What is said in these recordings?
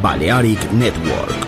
Balearic Network.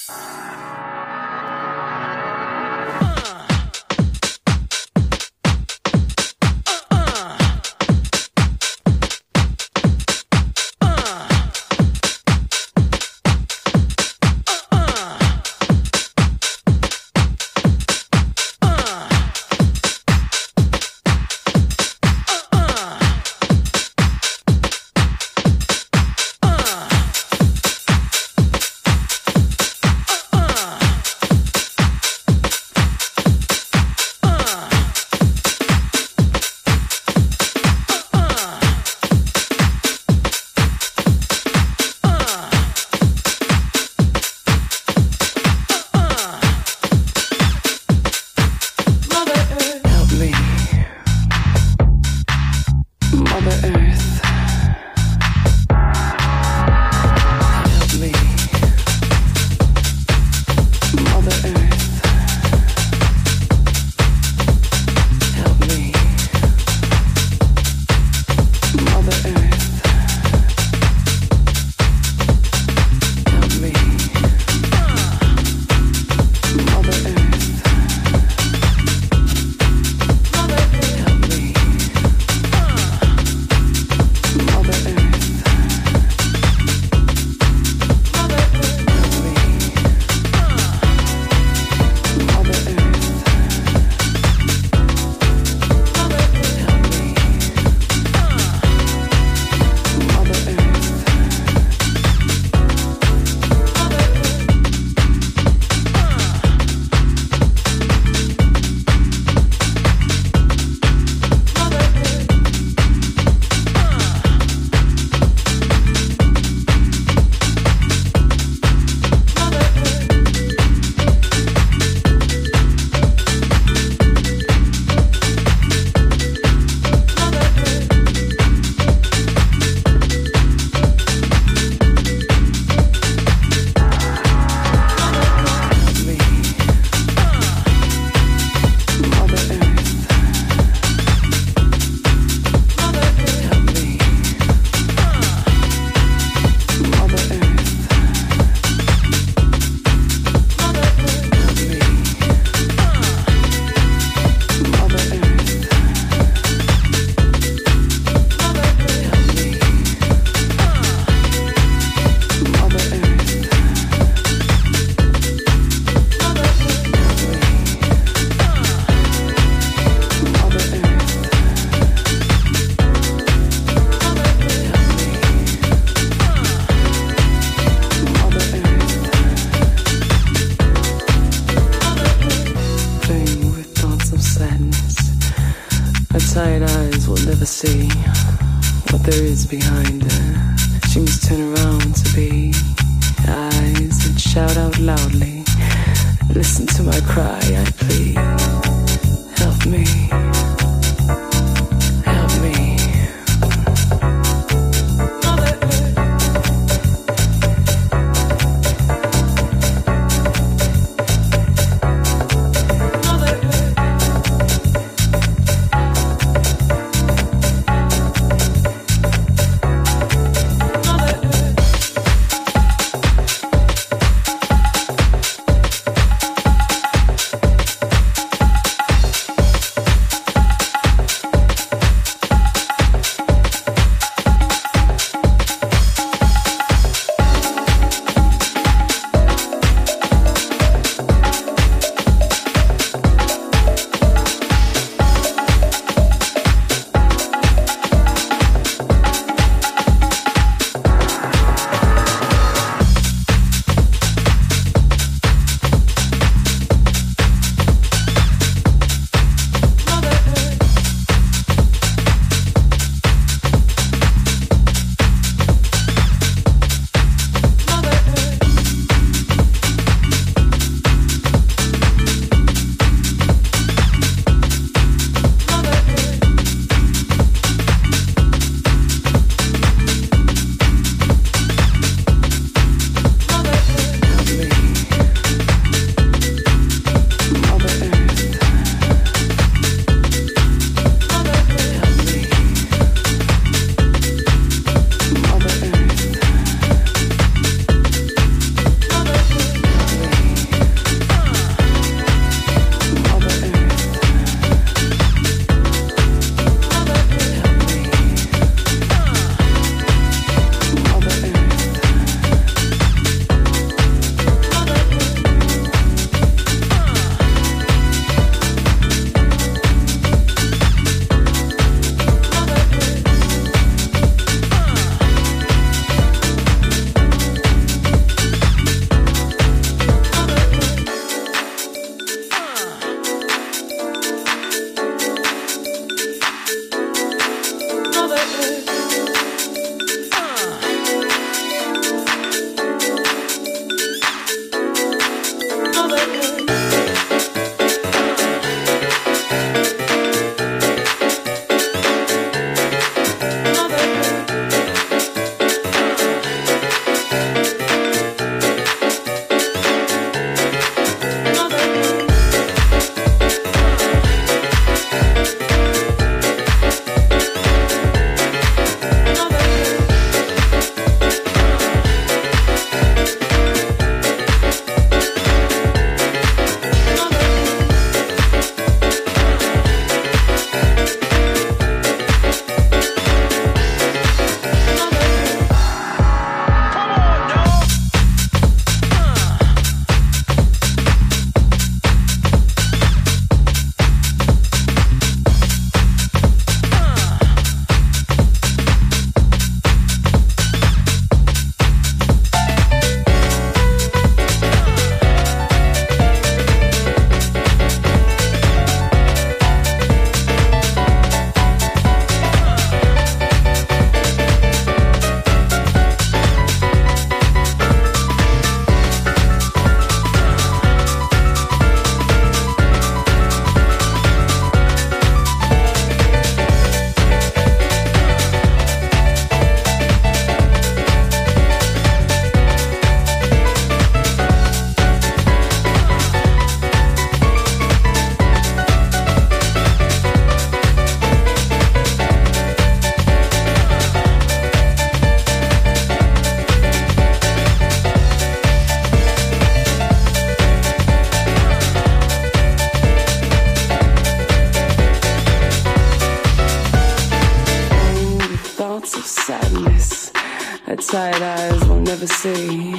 Tired eyes will never see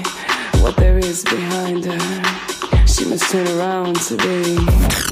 what there is behind her. She must turn around to be.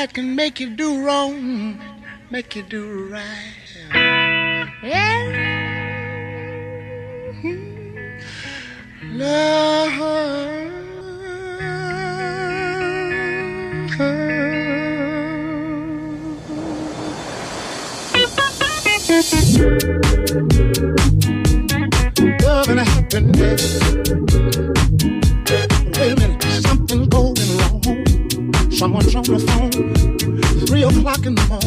that can make you do wrong, make you do right. Yeah. Love. Love and happiness. on the phone. Three o'clock in the morning.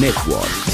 Network.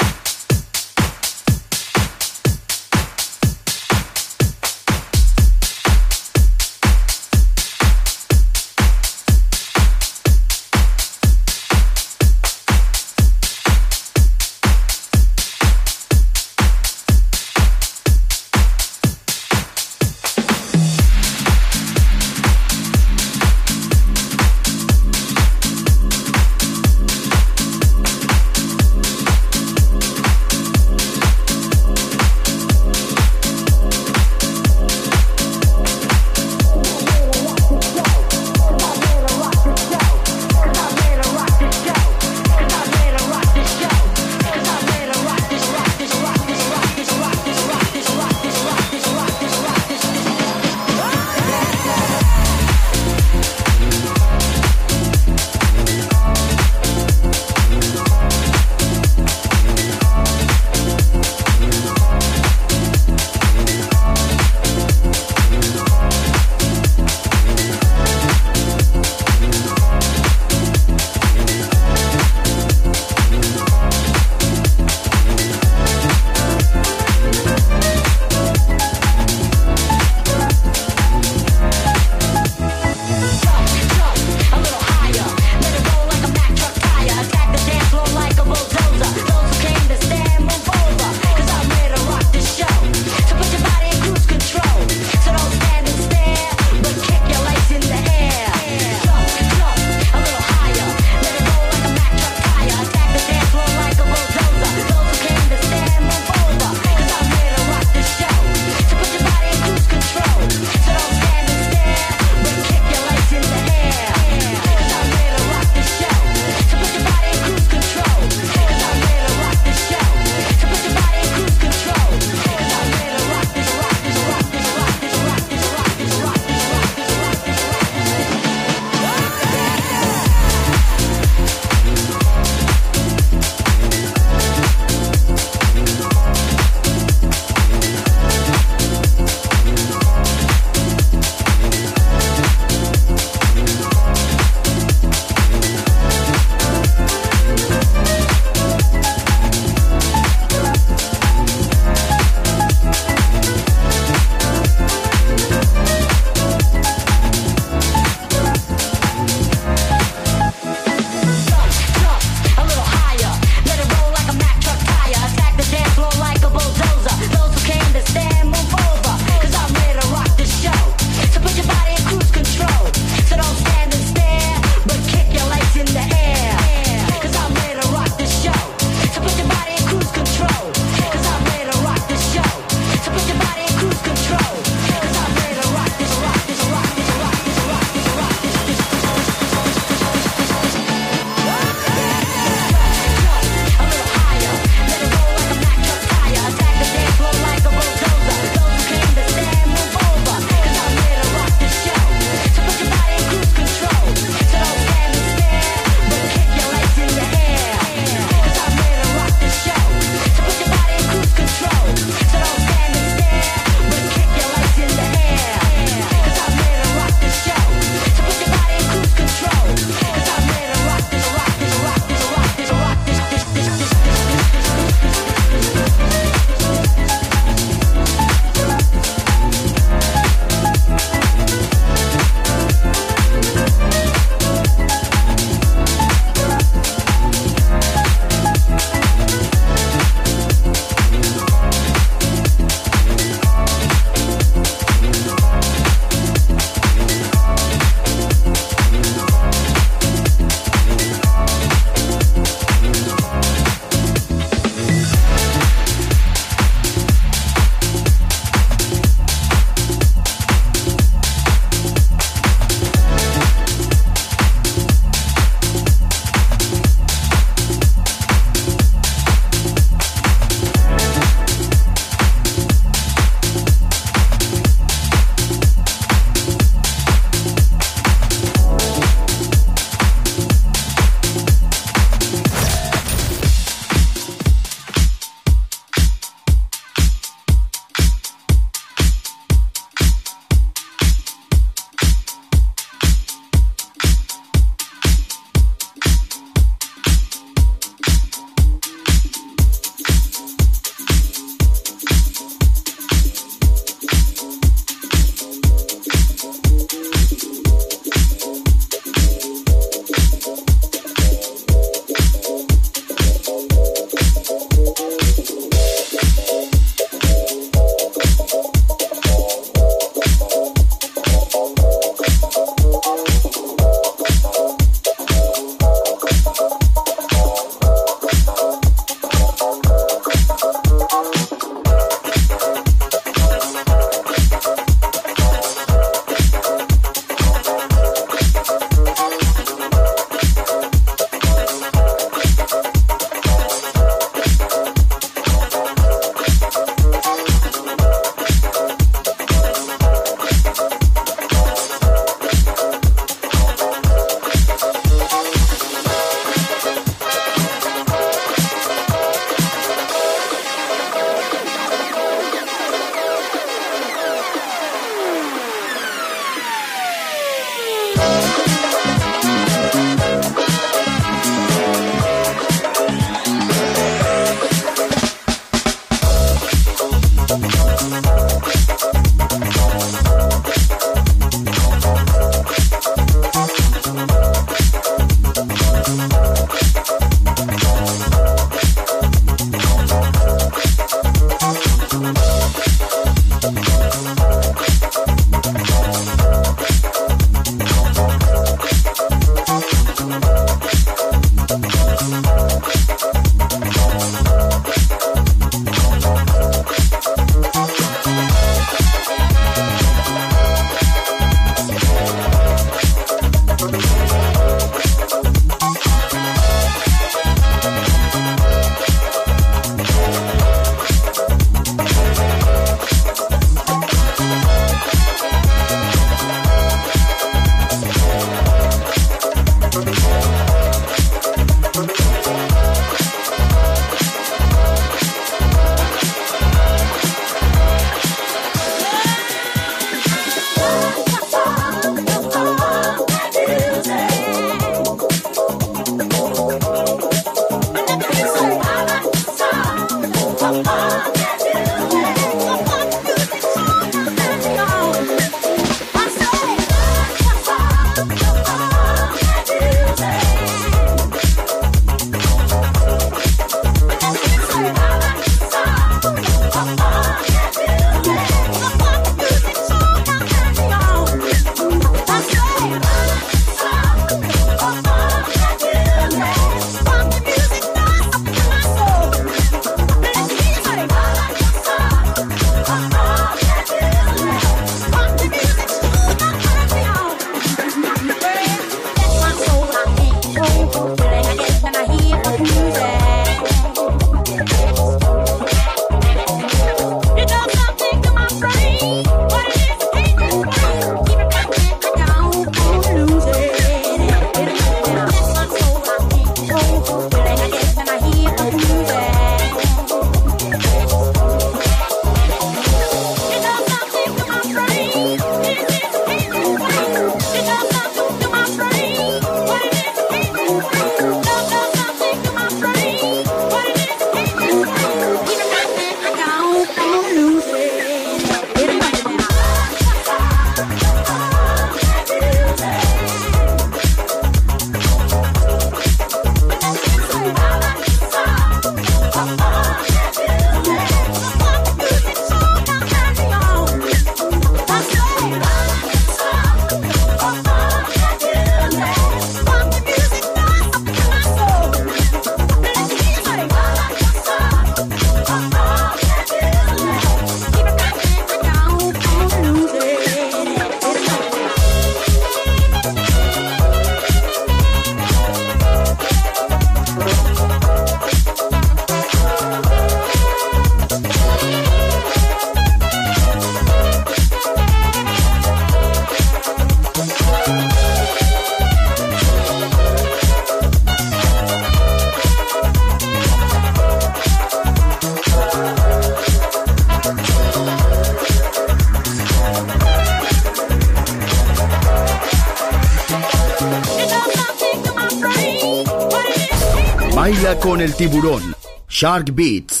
Tiburón. Shark Beats.